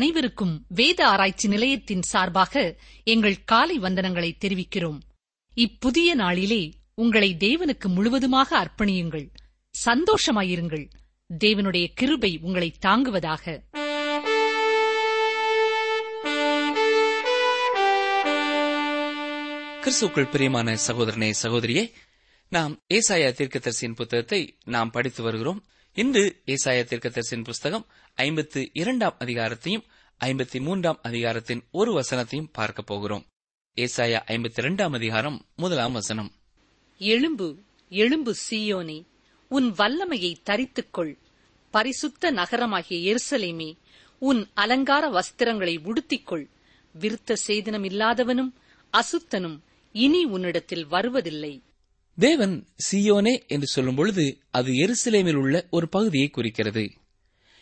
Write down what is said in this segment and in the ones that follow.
அனைவருக்கும் வேத ஆராய்ச்சி நிலையத்தின் சார்பாக எங்கள் காலை வந்தனங்களை தெரிவிக்கிறோம். இப்புதிய நாளிலே உங்களை தேவனுக்கு முழுவதுமாக அர்ப்பணியுங்கள். சந்தோஷமாயிருங்கள். தேவனுடைய கிருபை உங்களை தாங்குவதாக. கிறிஸ்துக்குள் பிரியமான சகோதரனே சகோதரியே நாம் ஏசாயா தீர்க்கதரிசியின் புத்தகத்தை நாம் படித்து வருகிறோம். இன்று ஏசாயா தீர்க்கதரிசின் புஸ்தகம் ஐம்பத்து இரண்டாம் அதிகாரத்தையும் ஐம்பத்தி மூன்றாம் அதிகாரத்தின் ஒரு வசனத்தையும் பார்க்க போகிறோம். ஏசாயா ஐம்பத்தி இரண்டாம் அதிகாரம் முதலாம் வசனம். எழும்பு எழும்பு சீயோனே உன் வல்லமையை தரித்துக்கொள். பரிசுத்த நகரமாகிய எருசலேமே உன் அலங்கார வஸ்திரங்களை உடுத்திக்கொள். விருத்த சேதனம் இல்லாதவனும் அசுத்தனும் இனி உன்னிடத்தில் வருவதில்லை. தேவன் சியோனே என்று சொல்லும் பொழுது அது எருசலேமில் உள்ள ஒரு பகுதியை குறிக்கிறது.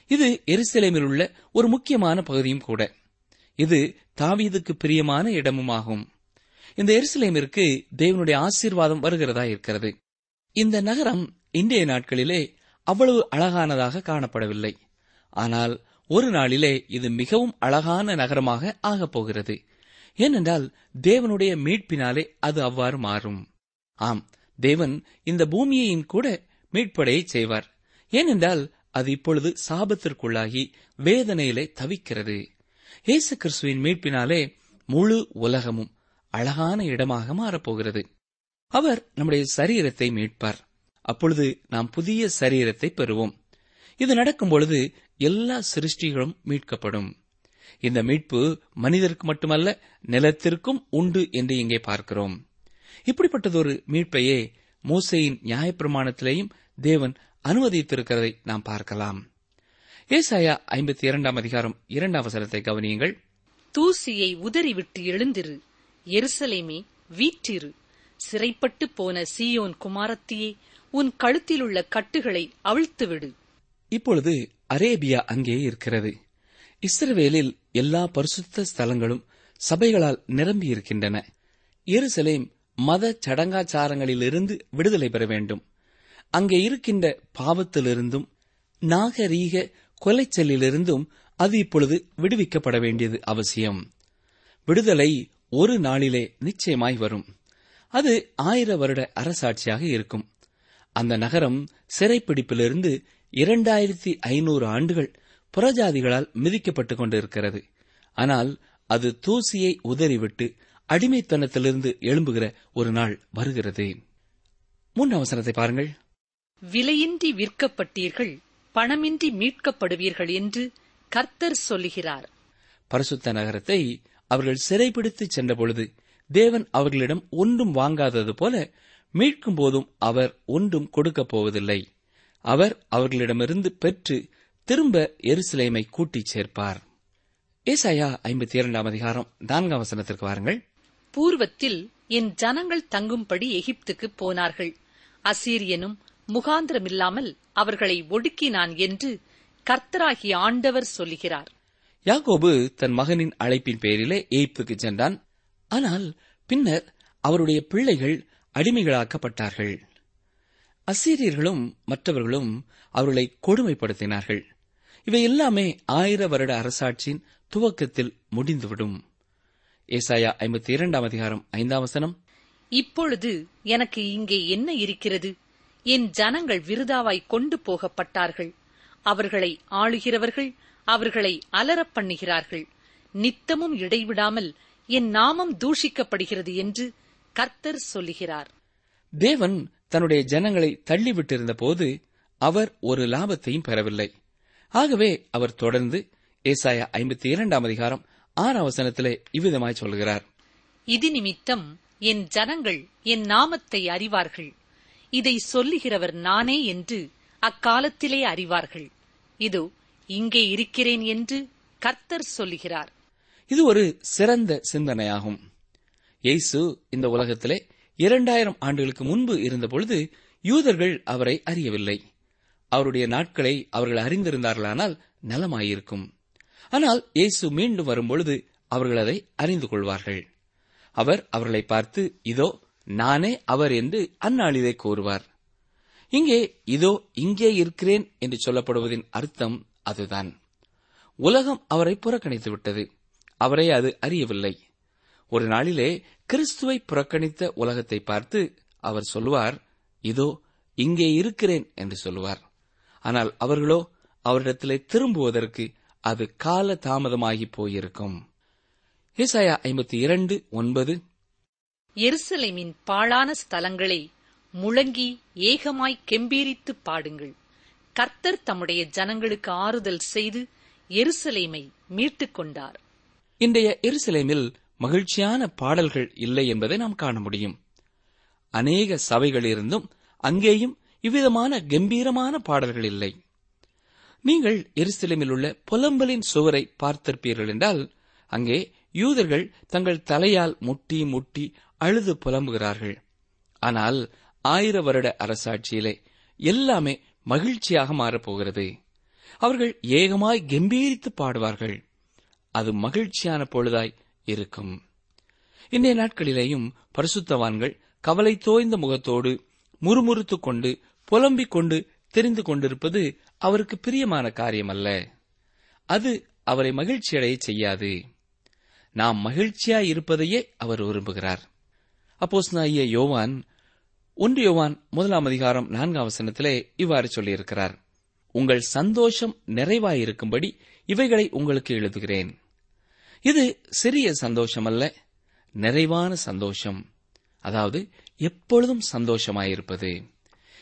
இது எருசலேமில் உள்ள ஒரு முக்கியமான பகுதியும் கூட. இது தாவீதுக்கு பிரியமான இடமுமாகும். இந்த எருசலேமிற்கு தேவனுடைய ஆசீர்வாதம் வருகிறதா இருக்கிறது. இந்த நகரம் இன்றைய நாட்களிலே அவ்வளவு அழகானதாக காணப்படவில்லை. ஆனால் ஒரு நாளிலே இது மிகவும் அழகான நகரமாக ஆகப் போகிறது. ஏனென்றால் தேவனுடைய மீட்பினாலே அது அவ்வாறு மாறும். ஆம் தேவன் இந்த பூமியையும் கூட மீட்படையை செய்வார். ஏனென்றால் அது இப்பொழுது சாபத்திற்குள்ளாகி வேதனையிலே தவிக்கிறது. இயேசு கிறிஸ்துவின் மீட்பினாலே முழு உலகமும் அழகான இடமாக மாறப்போகிறது. அவர் நம்முடைய சரீரத்தை மீட்பார். அப்பொழுது நாம் புதிய சரீரத்தை பெறுவோம். இது நடக்கும் பொழுது எல்லா சிருஷ்டிகளும் மீட்கப்படும். இந்த மீட்பு மனிதருக்கு மட்டுமல்ல நிலத்திற்கும் உண்டு என்று இங்கே பார்க்கிறோம். இப்படிப்பட்டதொரு மீட்பையே மோசையின் நியாயப்பிரமாணத்திலேயும் தேவன் அனுமதித்திருக்கிறதை நாம் பார்க்கலாம். ஏசாயா ஐம்பத்தி இரண்டாம் அதிகாரம் இரண்டாம் வசனத்தை கவனியுங்கள். தூசியை உதறிவிட்டு எழுந்திரு. எருசலேமே வீற்றிரு. சிறைப்பட்டு போன சீயோன் குமாரத்தியே உன் கழுத்திலுள்ள கட்டுகளை அவிழ்த்துவிடு. இப்பொழுது அரேபியா அங்கே இருக்கிறது. இஸ்ரவேலில் எல்லா பரிசுத்த ஸ்தலங்களும் சபைகளால் நிரம்பி இருக்கின்றன எருசலேம் மத சடங்காச்சாரங்களிலிருந்து விடுதலை பெற வேண்டும். அங்கே இருக்கின்ற பாவத்திலிருந்தும் நாகரீக கொலைச்சலிலிருந்தும் அது இப்பொழுது விடுவிக்கப்பட வேண்டியது அவசியம். விடுதலை ஒரு நாளிலே நிச்சயமாய் வரும். அது ஆயிர வருட அரசாட்சியாக இருக்கும். அந்த நகரம் சிறைப்பிடிப்பிலிருந்து இரண்டாயிரத்தி ஐநூறு ஆண்டுகள் புறஜாதிகளால் மிதிக்கப்பட்டுக் கொண்டிருக்கிறது. ஆனால் அது தூசியை உதறிவிட்டு அடிமைத்தனத்திலிருந்து எழும்புகிற ஒரு நாள் வருகிறது. முன் அவசரத்தை பாருங்கள். விலையின்றி விற்கப்பட்டீர்கள் பணமின்றி மீட்கப்படுவீர்கள் என்று கர்த்தர் சொல்லுகிறார். பரிசுத்த நகரத்தை அவர்கள் சிறைப்பிடித்து சென்றபொழுது தேவன் அவர்களிடம் ஒன்றும் வாங்காதது போல மீட்கும் போதும் அவர் ஒன்றும் கொடுக்கப் போவதில்லை. அவர் அவர்களிடமிருந்து பெற்று திரும்ப எருசலேமை கூட்டிச் சேர்ப்பார். ஏசாயா ஐம்பத்தி இரண்டாம் அதிகாரம் நான்காம் வசனத்திற்கு வாருங்கள். பூர்வத்தில் என் ஜனங்கள் தங்கும்படி எகிப்துக்கு போனார்கள். அசீரியனும் முகாந்திரமில்லாமல் அவர்களை ஒடுக்கினான் என்று கர்த்தராகிய ஆண்டவர் சொல்லுகிறார். யாகோபு தன் மகனின் அழைப்பின் பேரிலே எகிப்துக்கு சென்றான். ஆனால் பின்னர் அவருடைய பிள்ளைகள் அடிமைகளாக்கப்பட்டார்கள். அசீரியர்களும் மற்றவர்களும் அவர்களை கொடுமைப்படுத்தினார்கள். இவை எல்லாமே ஆயிர வருட அரசாட்சியின் துவக்கத்தில் முடிந்துவிடும். ஏசாயா ஐம்பத்தி இரண்டாம் அதிகாரம் ஐந்தாம் வசனம். இப்பொழுது எனக்கு இங்கே என்ன இருக்கிறது? என் ஜனங்கள் விருதாவாய் கொண்டு போகப்பட்டார்கள். அவர்களை ஆளுகிறவர்கள் அவர்களை அலறப் பண்ணுகிறார்கள். நித்தமும் இடைவிடாமல் என் நாமம் தூஷிக்கப்படுகிறது என்று கர்த்தர் சொல்லுகிறார். தேவன் தன்னுடைய ஜனங்களை தள்ளிவிட்டிருந்த போது அவர் ஒரு லாபத்தையும் பெறவில்லை. ஆகவே அவர் தொடர்ந்து ஏசாயா ஐம்பத்தி இரண்டாம் அதிகாரம் ஆறாம் வசனத்திலே இவ்விதமாய் சொல்கிறார். இது நிமித்தம் என் ஜனங்கள் என் நாமத்தை அறிவார்கள். இதை சொல்லுகிறவர் நானே என்று அக்காலத்திலே அறிவார்கள். இதோ இங்கே இருக்கிறேன் என்று கர்த்தர் சொல்லுகிறார். இது ஒரு சிறந்த சிந்தனையாகும். இயேசு இந்த உலகத்திலே இரண்டாயிரம் ஆண்டுகளுக்கு முன்பு இருந்தபொழுது யூதர்கள் அவரை அறியவில்லை. அவருடைய நாட்களை அவர்கள் அறிந்திருந்தார்களானால் நலமாயிருக்கும். ஆனால் இயேசு மீண்டும் வரும்பொழுது அவர்கள் அதை அறிந்து கொள்வார்கள். அவர் அவர்களை பார்த்து இதோ நானே அவர் என்று அந்நாளிலே கூறுவார். இங்கே இதோ இங்கே இருக்கிறேன் என்று சொல்லப்படுவதின் அர்த்தம் அதுதான். உலகம் அவரை புறக்கணித்து விட்டது. அவரை அது அறியவில்லை. ஒரு நாளிலே கிறிஸ்துவை புறக்கணித்த உலகத்தை பார்த்து அவர் சொல்லுவார் இதோ இங்கே இருக்கிறேன் என்று சொல்லுவார். ஆனால் அவர்களோ அவரிடத்திலே திரும்புவதற்கு அது கால தாமதமாகி போயிருக்கும். ஏசாயா ஐம்பத்தி இரண்டு ஒன்பது. எருசலேமின் பாழான ஸ்தலங்களை முழங்கி ஏகமாய் கெம்பீரித்து பாடுங்கள். கர்த்தர் தம்முடைய ஜனங்களுக்கு ஆறுதல் செய்து எருசலேமை மீட்டுக் கொண்டார். இன்றைய எருசலேமில் மகிழ்ச்சியான பாடல்கள் இல்லை என்பதை நாம் காண முடியும். அநேக சபைகள் இருந்தும் அங்கேயும் இவ்விதமான கம்பீரமான பாடல்கள் இல்லை. நீங்கள் எருசலேமில் உள்ள புலம்பலின் சுவரை பார்த்திருப்பீர்கள் என்றால் அங்கே யூதர்கள் தங்கள் தலையால் முட்டி முட்டி அழுது புலம்புகிறார்கள். ஆனால் ஆயிர வருட அரசாட்சியிலே எல்லாமே மகிழ்ச்சியாக மாறப்போகிறது. அவர்கள் ஏகமாய் கம்பீரித்து பாடுவார்கள். அது மகிழ்ச்சியான பொழுதாய் இருக்கும். இன்றைய நாட்களிலேயும் பரிசுத்தவான்கள் கவலை தோய்ந்த முகத்தோடு முறுமுறுத்துக் கொண்டு புலம்பிக் கொண்டு தெரிந்து கொண்டிருப்பது அவருக்கு பிரியமான காரியம் அல்ல அது அவரை மகிழ்ச்சியடைய செய்யாது. நாம் மகிழ்ச்சியாய் இருப்பதையே அவர் விரும்புகிறார். அப்போஸ் யோவான் ஒன்று யோவான் முதலாம் அதிகாரம் நான்காம் வசனத்திலே இவ்வாறு சொல்லியிருக்கிறார். உங்கள் சந்தோஷம் நிறைவாயிருக்கும்படி இவைகளை உங்களுக்கு எழுதுகிறேன். இது சிறிய சந்தோஷம் அல்ல நிறைவான சந்தோஷம். அதாவது எப்பொழுதும் சந்தோஷமாயிருப்பது.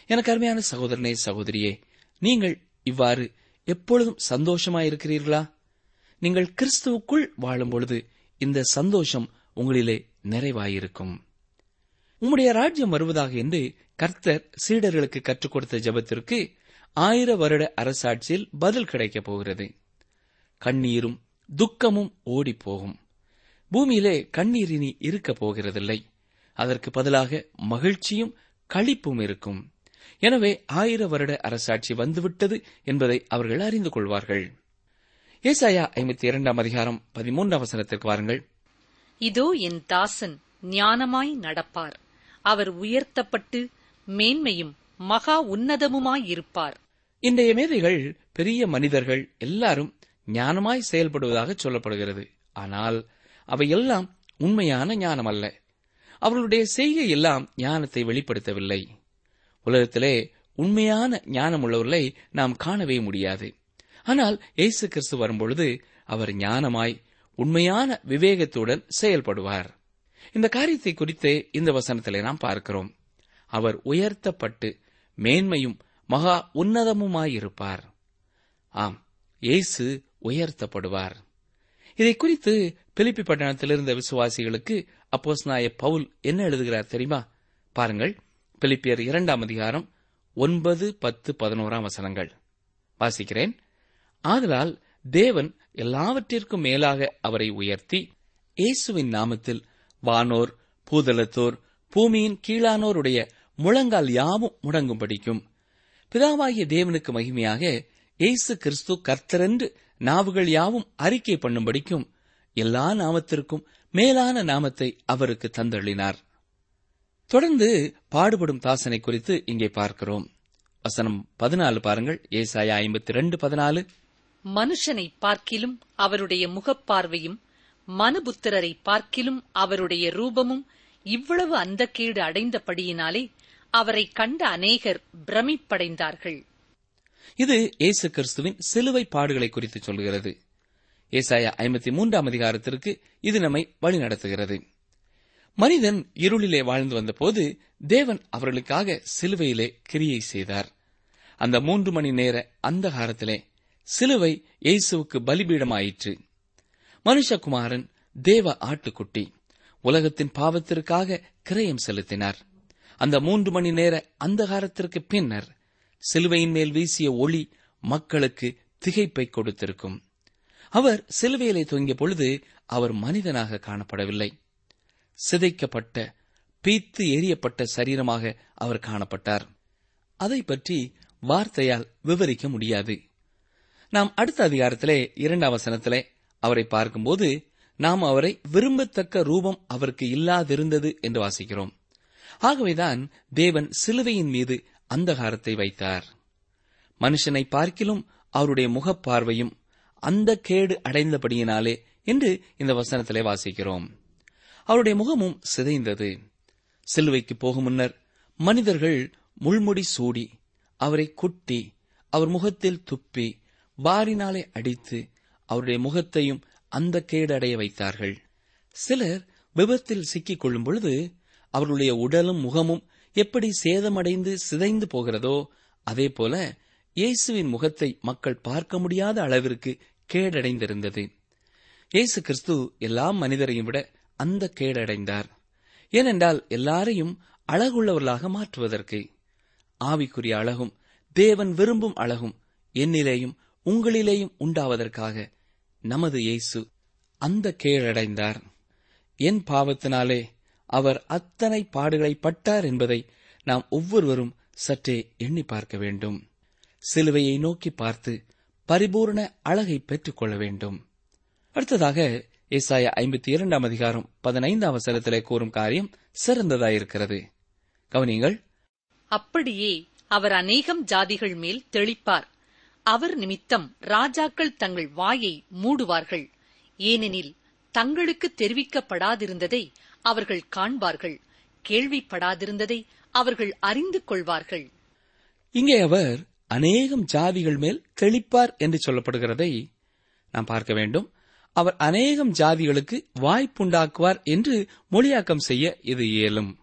எனக்கு அருமையான சகோதரனே சகோதரியே நீங்கள் இவ்வாறு எப்பொழுதும் சந்தோஷமாயிருக்கிறீர்களா? நீங்கள் கிறிஸ்துவுக்குள் வாழும் பொழுது இந்த சந்தோஷம் உங்களிலே நிறைவாயிருக்கும். உம்முடைய ராஜ்யம் வருவதாக என்று கர்த்தர் சீடர்களுக்கு கற்றுக் கொடுத்த ஜெபத்திற்கு ஆயிர வருட அரசாட்சியில் பதில் கிடைக்கப் போகிறது. கண்ணீரும் துக்கமும் ஓடிப் போகும் பூமியிலே கண்ணீர் இனி இருக்கப் போகிறதில்லை. அதற்கு பதிலாக மகிழ்ச்சியும் களிப்பும் இருக்கும். எனவே ஆயிர வருட அரசாட்சி வந்துவிட்டது என்பதை அவர்கள் அறிந்து கொள்வார்கள். ஏசாயா ஐம்பத்தி இரண்டாம் அதிகாரம் பதிமூன்றாம் வசனத்திற்கு வாருங்கள். இதோ என் தாசன் ஞானமாய் நடப்பார். அவர் உயர்த்தப்பட்டு மேன்மையும் மகா உன்னதமுமாயிருப்பார் இன்றைய மேதைகள் பெரிய மனிதர்கள் எல்லாரும் ஞானமாய் செயல்படுவதாக சொல்லப்படுகிறது. ஆனால் அவையெல்லாம் உண்மையான ஞானம் அல்ல அவர்களுடைய செய்கை எல்லாம் ஞானத்தை வெளிப்படுத்தவில்லை. உலகத்திலே உண்மையான ஞானம் உள்ளவர்களை நாம் காணவே முடியாது. ஆனால் இயேசு கிறிஸ்து வரும்பொழுது அவர் ஞானமாய் உண்மையான விவேகத்துடன் செயல்படுவார். இந்த காரியத்தை குறித்து இந்த வசனத்திலே நாம் பார்க்கிறோம். அவர் உயர்த்தப்பட்டு மேன்மையும் மகா உன்னதமுமாயிருப்பார். ஆம் இயேசு உயர்த்தப்படுவார். இதை குறித்து பிலிப்பி பட்டணத்தில் இருந்த விசுவாசிகளுக்கு அப்போஸ்நாய பவுல் என்ன எழுதுகிறார் தெரியுமா? பாருங்கள். பிலிப்பியர் இரண்டாம் அதிகாரம் ஒன்பது பத்து பதினோராம் வசனங்கள். வாசிக்கிறேன். ஆதலால் தேவன் எல்லாவற்றிற்கும் மேலாக அவரை உயர்த்தி இயேசுவின் நாமத்தில் வானோர் பூதலத்தோர் பூமியின் கீழானோருடைய முழங்கால் யாவும் முடங்கும்படிக்கும் பிதாவாகிய தேவனுக்கு மகிமையாக இயேசு கிறிஸ்து கர்த்தரென்று நாவுகள் யாவும் அறிக்கை பண்ணும்படிக்கும் எல்லா நாமத்திற்கும் மேலான நாமத்தை அவருக்கு தந்தள்ளினார் தொடர்ந்து பாடுபடும் தாசனை குறித்து இங்கே பார்க்கிறோம். வசனம் பதினாலு பாருங்கள். ஏசாயா ஐம்பத்தி ரெண்டு பதினாலு. மனுஷனை பார்க்கிலும் அவருடைய முகப்பார்வையும் மனுபுத்திரரை பார்க்கிலும் அவருடைய ரூபமும் இவ்வளவு அந்தக்கேடு அடைந்தபடியினாலே அவரை கண்ட அநேகர் பிரமிப்படைந்தார்கள். இது இயேசு கிறிஸ்துவின் சிலுவை பாடுகளை குறித்து சொல்கிறது. ஏசாயா ஐம்பத்தி மூன்றாம் அதிகாரத்திற்கு இது நம்மை வழிநடத்துகிறது. மனிதன் இருளிலே வாழ்ந்து வந்தபோது தேவன் அவர்களுக்காக சிலுவையிலே கிரியை செய்தார். அந்த மூன்று மணி நேர அந்தகாரத்திலே சிலுவை இயேசுவுக்கு பலிபீடமாயிற்று. மனுஷகுமாரன் தேவ ஆட்டுக்குட்டி உலகத்தின் பாவத்திற்காக கிரயம் செலுத்தினார். அந்த மூன்று மணி நேர அந்தகாரத்திற்கு பின்னர் சிலுவையின் மேல் வீசிய ஒளி மக்களுக்கு திகைப்பை கொடுத்திருக்கும். அவர் சிலுவையிலே தொங்கிய பொழுது அவர் மனிதனாக காணப்படவில்லை. சிதைக்கப்பட்ட பீத்து எரியப்பட்ட சரீரமாக அவர் காணப்பட்டார். அதை பற்றி வார்த்தையால் விவரிக்க முடியாது. நாம் அடுத்த அதிகாரத்திலே இரண்டாம் வசனத்திலே அவரை பார்க்கும்போது நாம் அவரை விரும்பத்தக்க ரூபம் அவருக்கு இல்லாதிருந்தது என்று வாசிக்கிறோம். ஆகவேதான் தேவன் சிலுவையின் மீது அந்தகாரத்தை வைத்தார். மனுஷனை பார்க்கிலும் அவருடைய முகப்பார்வையும் அந்த கேடு அடைந்தபடியினாலே என்று இந்த வசனத்திலே வாசிக்கிறோம். அவருடைய முகமும் சிதைந்தது. சிலுவைக்கு போகும் முன்னர் மனிதர்கள் முள்முடி சூடி அவரை குட்டி அவர் முகத்தில் துப்பி வாரினாலே அடித்து அவருடைய முகத்தையும் அந்த கேடு அடைய வைத்தார்கள். சிலர் விபத்தில் சிக்கிக் கொள்ளும் பொழுது அவர்களுடைய உடலும் முகமும் எப்படி சேதமடைந்து சிதைந்து போகிறதோ அதே போல இயேசுவின் முகத்தை மக்கள் பார்க்க முடியாத அளவிற்கு கேடடைந்திருந்தது. இயேசு கிறிஸ்து எல்லா மனிதரையும் விட அந்த கேடடைந்தார். ஏனென்றால் எல்லாரையும் அழகுள்ளவர்களாக மாற்றுவதற்கு. ஆவிக்குரிய அழகும் தேவன் விரும்பும் அழகும் என்னிலேயும் உங்களிலேயும் உண்டாவதற்காக நமது இயேசு அந்த கேழடைந்தார் என் பாவத்தினாலே அவர் அத்தனை பாடுகளை பட்டார் என்பதை நாம் ஒவ்வொருவரும் சற்றே எண்ணி பார்க்க வேண்டும். சிலுவையை நோக்கி பார்த்து பரிபூர்ண அழகை பெற்றுக் கொள்ள வேண்டும். அடுத்ததாக ஏசாய ஐம்பத்தி இரண்டாம் அதிகாரம் பதினைந்தாம் அவசரத்திலே கூறும் காரியம் சிறந்ததாயிருக்கிறது. கவனிங்கள் அப்படியே அவர் அநேகம் ஜாதிகள் மேல் தெளிப்பார். அவர் நிமித்தம் ராஜாக்கள் தங்கள் வாயை மூடுவார்கள். ஏனெனில் தங்களுக்கு தெரிவிக்கப்படாதிருந்ததை அவர்கள் காண்பார்கள். கேள்விப்படாதிருந்ததை அவர்கள் அறிந்து கொள்வார்கள். இங்கே அவர் அநேகம் ஜாதிகள் மேல் தெளிப்பார் என்று சொல்லப்படுகிறதை நாம் பார்க்க வேண்டும். அவர் அநேகம் ஜாதிகளுக்கு வாய்ப்புண்டாக்குவார் என்று மொழியாக்கம் செய்ய இது இயலும்.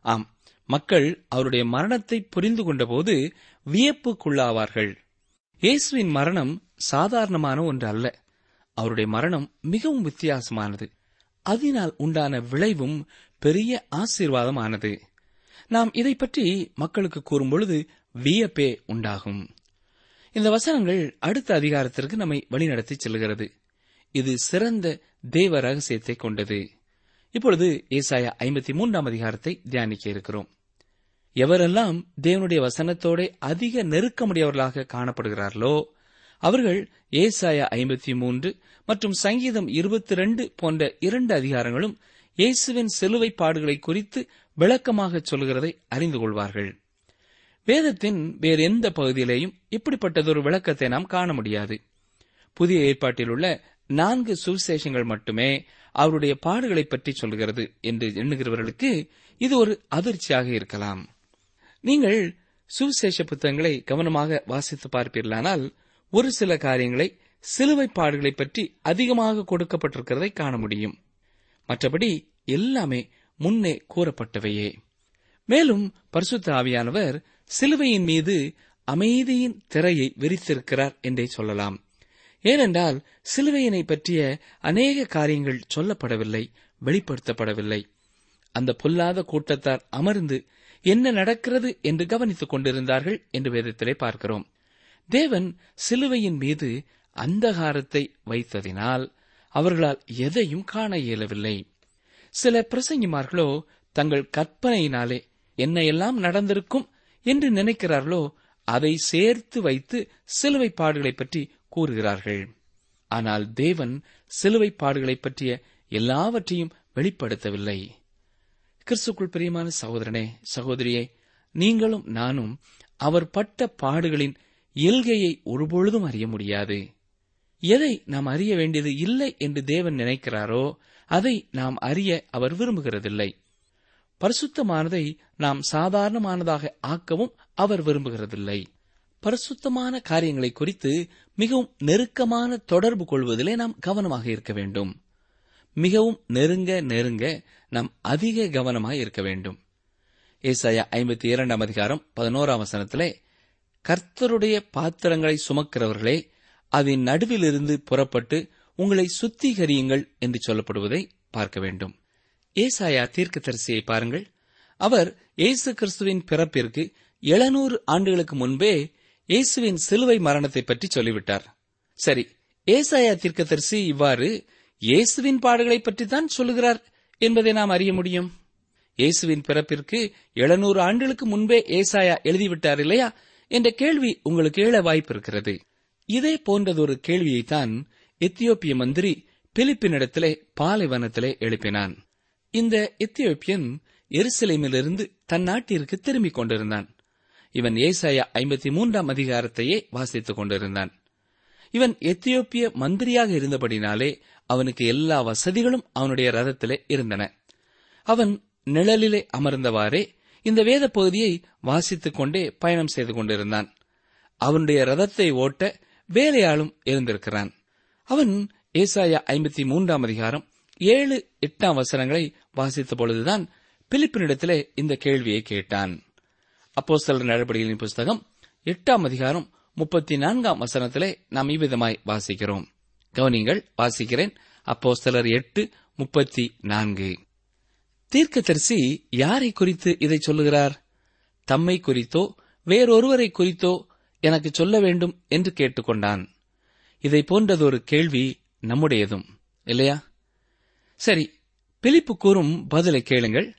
ஆம் மக்கள் அவருடைய மரணத்தை புரிந்து கொண்டபோது வியப்புக்குள்ளாவார்கள். இயேசுவின் மரணம் சாதாரணமான ஒன்று அல்ல. அவருடைய மரணம் மிகவும் வித்தியாசமானது. அதனால் உண்டான விளைவும் பெரிய ஆசீர்வாதமானது. நாம் இதை பற்றி மக்களுக்கு கூறும்பொழுது வியப்பே உண்டாகும். இந்த வசனங்கள் அடுத்த அதிகாரத்திற்கு நம்மை வழிநடத்தி செல்கிறது. இது சிறந்த தேவ ரகசியத்தை கொண்டது. இப்பொழுது ஏசாயா ஐம்பத்தி மூன்றாம் அதிகாரத்தை தியானிக்க இருக்கிறோம். எவரெல்லாம் தேவனுடைய வசனத்தோட அதிக நெருக்கமுடையவர்களாக காணப்படுகிறார்களோ அவர்கள் ஏசாயா ஐம்பத்தி மூன்று மற்றும் சங்கீதம் இருபத்தி ரெண்டு போன்ற இரண்டு அதிகாரங்களும் இயேசுவின் சிலுவை பாடுகளை குறித்து விளக்கமாக சொல்கிறதை அறிந்து கொள்வார்கள். வேதத்தின் வேறு எந்த பகுதியிலேயும் இப்படிப்பட்டதொரு விளக்கத்தை நாம் காண முடியாது. புதிய ஏற்பாட்டில் உள்ள நான்கு சுவிசேஷங்கள் மட்டுமே அவருடைய பாடுகளை பற்றி சொல்கிறது என்று எண்ணுகிறவர்களுக்கு இது ஒரு அதிர்ச்சியாக இருக்கலாம். நீங்கள் சுவிசேஷ புத்தகங்களை கவனமாக வாசித்து பார்ப்பீர்களானால் ஒரு சில காரியங்களை சிலுவை பாடுகளை பற்றி அதிகமாக கொடுக்கப்பட்டிருக்கிறதை காண முடியும். மற்றபடி எல்லாமே முன்னே கூறப்பட்டவையே. மேலும் பரிசுத்த ஆவியானவர் சிலுவையின் மீது அமைதியின் திரையை விரித்திருக்கிறார் என்றே சொல்லலாம். ஏனென்றால் சிலுவையினை பற்றிய அநேக காரியங்கள் சொல்லப்படவில்லை வெளிப்படுத்தப்படவில்லை. அந்த பொல்லாத கூட்டத்தார் அமர்ந்து என்ன நடக்கிறது என்று கவனித்துக் கொண்டிருந்தார்கள் என்று வேதத்திலே பார்க்கிறோம். தேவன் சிலுவையின் மீது அந்தகாரத்தை வைத்ததினால் அவர்களால் எதையும் காண இயலவில்லை. சில பிரசங்கிமார்களோ தங்கள் கற்பனையினாலே என்ன எல்லாம் நடந்திருக்கும் என்று நினைக்கிறார்களோ அதை சேர்த்து வைத்து சிலுவை பாடுகளைப் பற்றி கூறுகிறார்கள். ஆனால் தேவன் சிலுவை பாடுகளைப் பற்றிய எல்லாவற்றையும் வெளிப்படுத்தவில்லை. கிறிஸ்துக்குள் பிரியமான சகோதரனே சகோதரியே நீங்களும் நானும் அவர் பட்ட பாடுகளின் இயல்கையை ஒருபொழுதும் அறிய முடியாது. எதை நாம் அறிய வேண்டியது இல்லை என்று தேவன் நினைக்கிறாரோ அதை நாம் அறிய அவர் விரும்புகிறதில்லை. பரிசுத்தமானதை நாம் சாதாரணமானதாக ஆக்கவும் அவர் விரும்புகிறதில்லை. பரிசுத்தமான காரியங்களை குறித்து மிகவும் நெருக்கமான தொடர்பு கொள்வதிலே நாம் கவனமாக இருக்க வேண்டும். மிகவும் நெருங்க நெருங்க நாம் அதிக கவனமாக இருக்க வேண்டும். ஏசாயா ஐம்பத்தி இரண்டாம் அதிகாரம் பதினோராம் வசனத்திலே கர்த்தருடைய பாத்திரங்களை சுமக்கிறவர்களே அதன் நடுவிலிருந்து புறப்பட்டு உங்களை சுத்திகரியுங்கள் என்று சொல்லப்படுவதை பார்க்க வேண்டும். ஏசாயா தீர்க்க தரிசியை பாருங்கள். அவர் இயேசு கிறிஸ்துவின் பிறப்பிற்கு எழுநூறு ஆண்டுகளுக்கு முன்பே இயேசுவின் சிலுவை மரணத்தை பற்றி சொல்லிவிட்டார். சரி ஏசாயா தீர்க்கதரிசி இவ்வாறு இயேசுவின் பாடுகளை பற்றித்தான் சொல்லுகிறார் என்பதை நாம் அறிய முடியும். இயேசுவின் பிறப்பிற்கு எழுநூறு ஆண்டுகளுக்கு முன்பே ஏசாயா எழுதிவிட்டார் இல்லையா என்ற கேள்வி உங்களுக்கு எழ வாய்ப்பு இருக்கிறது இதே போன்றதொரு கேள்வியைத்தான் எத்தியோப்பிய மந்திரி பிலிப்பினிடத்திலே பாலைவனத்திலே எழுப்பினான். இந்த எத்தியோப்பியன் எருசலேமிலிருந்து தன் நாட்டிற்கு திரும்பிக் கொண்டிருந்தான். இவன் ஏசாயா ஐம்பத்தி மூன்றாம் அதிகாரத்தையே வாசித்துக் கொண்டிருந்தான். இவன் எத்தியோப்பிய மந்திரியாக இருந்தபடினாலே அவனுக்கு எல்லா வசதிகளும் அவனுடைய ரதத்திலே இருந்தன. அவன் நிழலிலே அமர்ந்தவாறே இந்த வேத பகுதியை வாசித்துக் கொண்டே பயணம் செய்து கொண்டிருந்தான். அவனுடைய ரதத்தை ஓட்ட வேலையாளும் இருந்திருக்கிறான் அவன் ஏசாயா ஐம்பத்தி மூன்றாம் அதிகாரம் ஏழு எட்டாம் வசனங்களை வாசித்த பொழுதுதான் பிலிப்பினிடத்திலே இந்த கேள்வியை கேட்டான். அப்போஸ்தலர் நடவடிக்கைகளின் புஸ்தகம் எட்டாம் அதிகாரம் முப்பத்தி நான்காம் வசனத்திலே நாம் இவ்விதமாய் வாசிக்கிறோம். கவனிங்கள் வாசிக்கிறேன். அப்போஸ்தலர் எட்டு முப்பத்தி நான்கு தீர்க்கதரிசி யாரை குறித்து இதை சொல்லுகிறார்? தம்மை குறித்தோ வேறொருவரை குறித்தோ எனக்கு சொல்ல வேண்டும் என்று கேட்டுக்கொண்டான். இதை போன்றதொரு கேள்வி நம்முடையதும் இல்லையா? சரி பிலிப்பு கூறும் பதிலை கேளுங்கள்.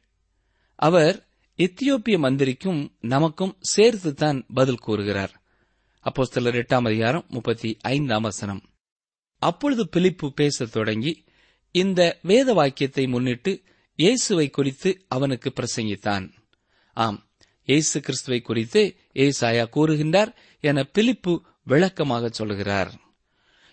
அவர் எத்தியோப்பிய மந்திரிக்கும் நமக்கும் சேர்த்துத்தான் பதில் கூறுகிறார். அப்போஸ்தலர் எட்டாம் அதிகாரம் முப்பத்தி ஐந்தாம் வசனம். அப்பொழுது பிலிப்பு பேசத் தொடங்கி இந்த வேத வாக்கியத்தை முன்னிட்டு இயேசுவை குறித்து அவனுக்கு பிரசங்கித்தான். ஆம் இயேசு கிறிஸ்துவை குறித்து ஏசாயா கூறுகின்றார் என பிலிப்பு விளக்கமாக சொல்கிறார்.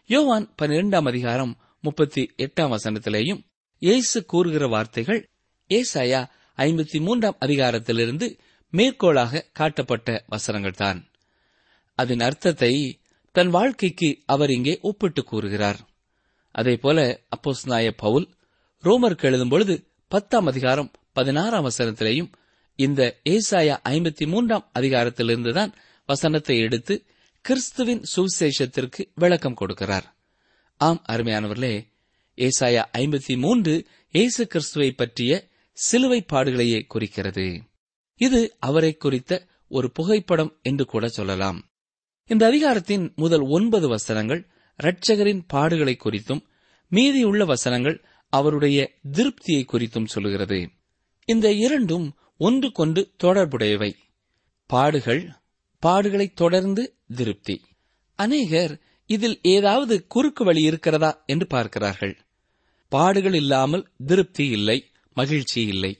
யோவான் பன்னிரெண்டாம் அதிகாரம் முப்பத்தி எட்டாம் வசனத்திலேயும் இயேசு கூறுகிற வார்த்தைகள் ஏசாயா ஐம்பத்தி மூன்றாம் அதிகாரத்திலிருந்து மேற்கோளாக காட்டப்பட்ட வசனங்கள்தான் அதன் அர்த்தத்தை தன் வாழ்க்கைக்கு அவர் இங்கே ஒப்பிட்டு கூறுகிறார். அதேபோல அப்போஸ் நாய பவுல் ரோமருக்கு எழுதும் பொழுது பத்தாம் அதிகாரம் பதினாறாம் வசனத்திலேயும் இந்த ஏசாயா ஐம்பத்தி மூன்றாம் அதிகாரத்திலிருந்துதான் வசனத்தை எடுத்து கிறிஸ்துவின் சுவிசேஷத்திற்கு விளக்கம் கொடுக்கிறார். ஆம் அருமையானவர்களே ஏசாயா ஐம்பத்தி மூன்று இயேசு கிறிஸ்துவை பற்றிய சிலுவை பாடுகளையே குறிக்கிறது. இது அவரை குறித்த ஒரு புகைப்படம் என்று கூட சொல்லலாம். இந்த அதிகாரத்தின் முதல் ஒன்பது வசனங்கள் இரட்சகரின் பாடுகளை குறித்தும் மீதியுள்ள வசனங்கள் அவருடைய திருப்தியை குறித்தும் சொல்லுகிறது. இந்த இரண்டும் ஒன்றுக்கொண்டு தொடர்புடையவை. பாடுகள் பாடுகளை தொடர்ந்து திருப்தி. அநேகர் இதில் ஏதாவது குறுக்கு வழி இருக்கிறதா என்று பார்க்கிறார்கள். பாடுகள் இல்லாமல் திருப்தி இல்லை. மகிழ்ச்சி இல்லை.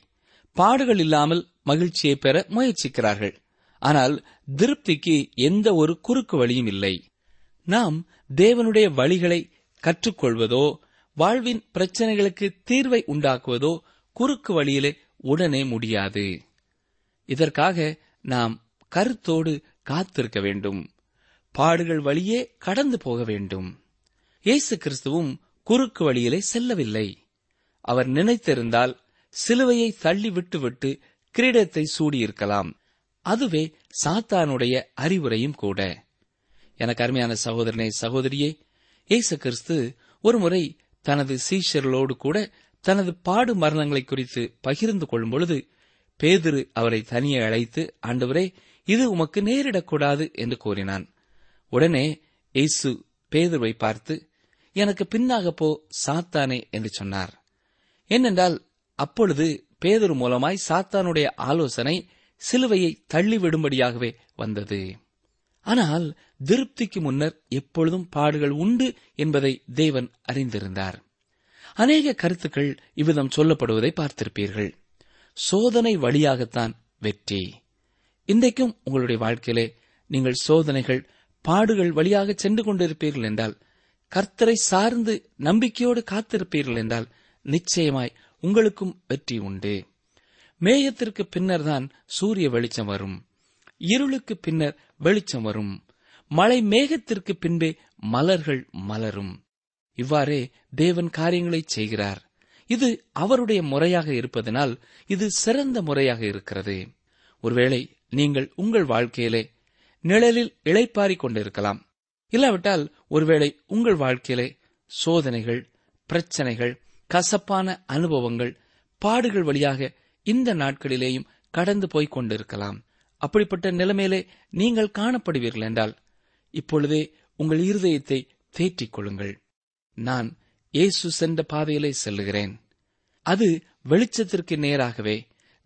பாடுகள் இல்லாமல் மகிழ்ச்சியை பெற முயற்சிக்கிறார்கள். ஆனால் திருப்திக்கு எந்த ஒரு குறுக்கு வழியும் இல்லை. நாம் தேவனுடைய வழிகளை கற்றுக்கொள்வதோ வாழ்வின் பிரச்சனைகளுக்கு தீர்வை உண்டாக்குவதோ குறுக்கு வழியிலே உடனே முடியாது. இதற்காக நாம் கருத்தோடு காத்திருக்க வேண்டும். பாடுகள் வழியே கடந்து போக வேண்டும். இயேசு கிறிஸ்துவும் குறுக்கு வழியிலே செல்லவில்லை. அவர் நினைத்திருந்தால் சிலுவையை தள்ளி விட்டுவிட்டு கிரீடத்தை சூடியிருக்கலாம். அதுவே சாத்தானுடைய அறிவுரையும் கூட. எனக்கு அருமையான சகோதரனே சகோதரியே இயேசு கிறிஸ்து ஒருமுறை தனது சீஷர்களோடு கூட தனது பாடு மரணங்களை குறித்து பகிர்ந்து கொள்ளும் பொழுது பேதிரு அவரை தனியே அழைத்து ஆண்டவரே இது உமக்கு நேரிடக்கூடாது என்று கூறினான். உடனே இயேசு பேதுருவை பார்த்து எனக்கு பின்னாக போ சாத்தானே என்று சொன்னார். ஏனென்றால் அப்பொழுது பேதர் மூலமாய் சாத்தானுடைய ஆலோசனை சிலுவையை தள்ளிவிடும்படியாகவே வந்தது. ஆனால் திருப்திக்கு முன்னர் எப்பொழுதும் பாடுகள் உண்டு என்பதை தேவன் அறிந்திருந்தார். அநேக கருத்துக்கள் இவ்விதம் சொல்லப்படுவதை பார்த்திருப்பீர்கள். சோதனை வழியாகத்தான் வெற்றி. இன்றைக்கும் உங்களுடைய வாழ்க்கையிலே நீங்கள் சோதனைகள் பாடுகள் வழியாக சென்று கொண்டிருப்பீர்கள் என்றால் கர்த்தரை சார்ந்து நம்பிக்கையோடு காத்திருப்பீர்கள் என்றால் நிச்சயமாய் உங்களுக்கும் வெற்றி உண்டு. மேயத்திற்கு பின்னர்தான் சூரிய வெளிச்சம் வரும். இருளுக்கு பின்னர் வெளிச்சம் வரும். மழை மேகத்திற்கு பின்பே மலர்கள் மலரும். இவ்வாறே தேவன் காரியங்களை செய்கிறார். இது அவருடைய முறையாக இருப்பதனால் இது சிறந்த முறையாக இருக்கிறது. ஒருவேளை நீங்கள் உங்கள் வாழ்க்கையிலே நிழலில் இளைப்பாறிக் கொண்டிருக்கலாம். இல்லாவிட்டால் ஒருவேளை உங்கள் வாழ்க்கையிலே சோதனைகள் பிரச்சனைகள் கசப்பான அனுபவங்கள் பாடுகள் வழியாக இந்த நாட்களிலேயும் கடந்து போய்க் கொண்டிருக்கலாம். அப்படிப்பட்ட நிலைமையிலே நீங்கள் காணப்படுவீர்கள் என்றால் இப்பொழுதே உங்கள் இருதயத்தை தேற்றிக் கொள்ளுங்கள். நான் இயேசு சென்ற பாதையிலே செல்லுகிறேன். அது வெளிச்சத்திற்கு நேராகவே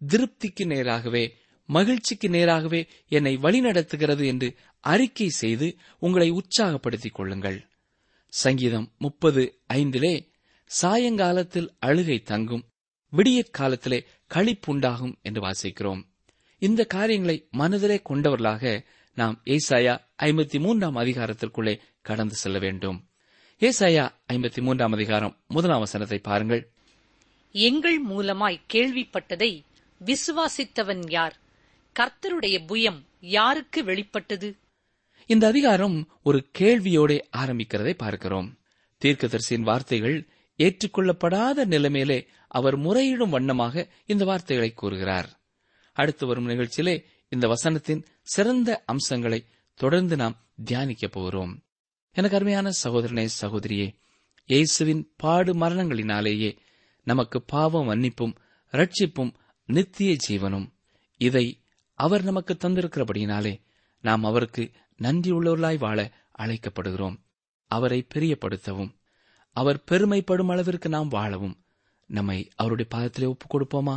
திருப்திக்கு நேராகவே மகிழ்ச்சிக்கு நேராகவே என்னை வழிநடத்துகிறது என்று அறிக்கை செய்து உங்களை உற்சாகப்படுத்திக் கொள்ளுங்கள். சங்கீதம் முப்பது ஐந்திலே சாயங்காலத்தில் அழுகை தங்கும் விடியற் காலத்திலே களிப்புண்டாகும் என்று வாசிக்கிறோம். இந்த காரியங்களை மனதிலே கொண்டவர்களாக நாம் ஏசாயா ஐம்பத்தி மூன்றாம் அதிகாரத்திற்குள்ளே கடந்து செல்ல வேண்டும். ஏசாயா ஐம்பத்தி மூன்றாம் அதிகாரம் முதலாம் வசனத்தை பாருங்கள். எங்கள் மூலமாய் கேள்விப்பட்டதை விசுவாசித்தவன் யார்? கர்த்தருடைய புயம் யாருக்கு வெளிப்பட்டது? இந்த அதிகாரம் ஒரு கேள்வியோടെ ஆரம்பிக்கிறதை பார்க்கிறோம். தீர்க்கதரிசியின் வார்த்தைகள் ஏற்றுக்கொள்ளப்படாத நிலைமையிலே அவர் முறையிடும் வண்ணமாக இந்த வார்த்தைகளை கூறுகிறார். அடுத்து வரும் நிகழ்ச்சியிலே இந்த வசனத்தின் சிறந்த அம்சங்களை தொடர்ந்து நாம் தியானிக்கப் போகிறோம். எனக்கு அருமையான சகோதரனே சகோதரியே இயேசுவின் பாடு மரணங்களினாலேயே நமக்கு பாவம் மன்னிப்பும் ரட்சிப்பும் நித்திய ஜீவனும். இதை அவர் நமக்கு தந்திருக்கிறபடியினாலே நாம் அவருக்கு நன்றியுள்ளவர்களாய் வாழ அழைக்கப்படுகிறோம். அவரை பிரியப்படுத்தவும் அவர் பெருமைப்படும் அளவிற்கு நாம் வாழவும். நம்மை அவருடைய பாதத்திலே ஒப்புக் கொடுப்போமா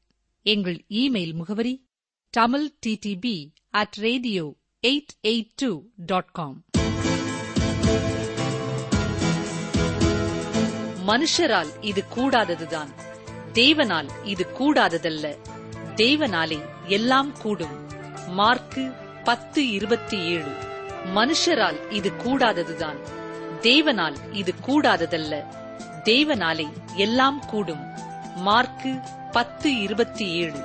எங்கள் இமெயில் முகவரி Tamil DTP at radio eight eight two dot com மனுஷரால் இது கூடாததுதான். தேவனால் இது கூடாததல்ல. தேவனாலே எல்லாம் கூடும். மார்க்கு பத்து இருபத்தி ஏழு. மனுஷரால் இது கூடாததுதான். தேவனால் இது கூடாததல்ல. தேவனாலே எல்லாம் கூடும். மார்க்கு பத்து இருபத்தி ஏழு.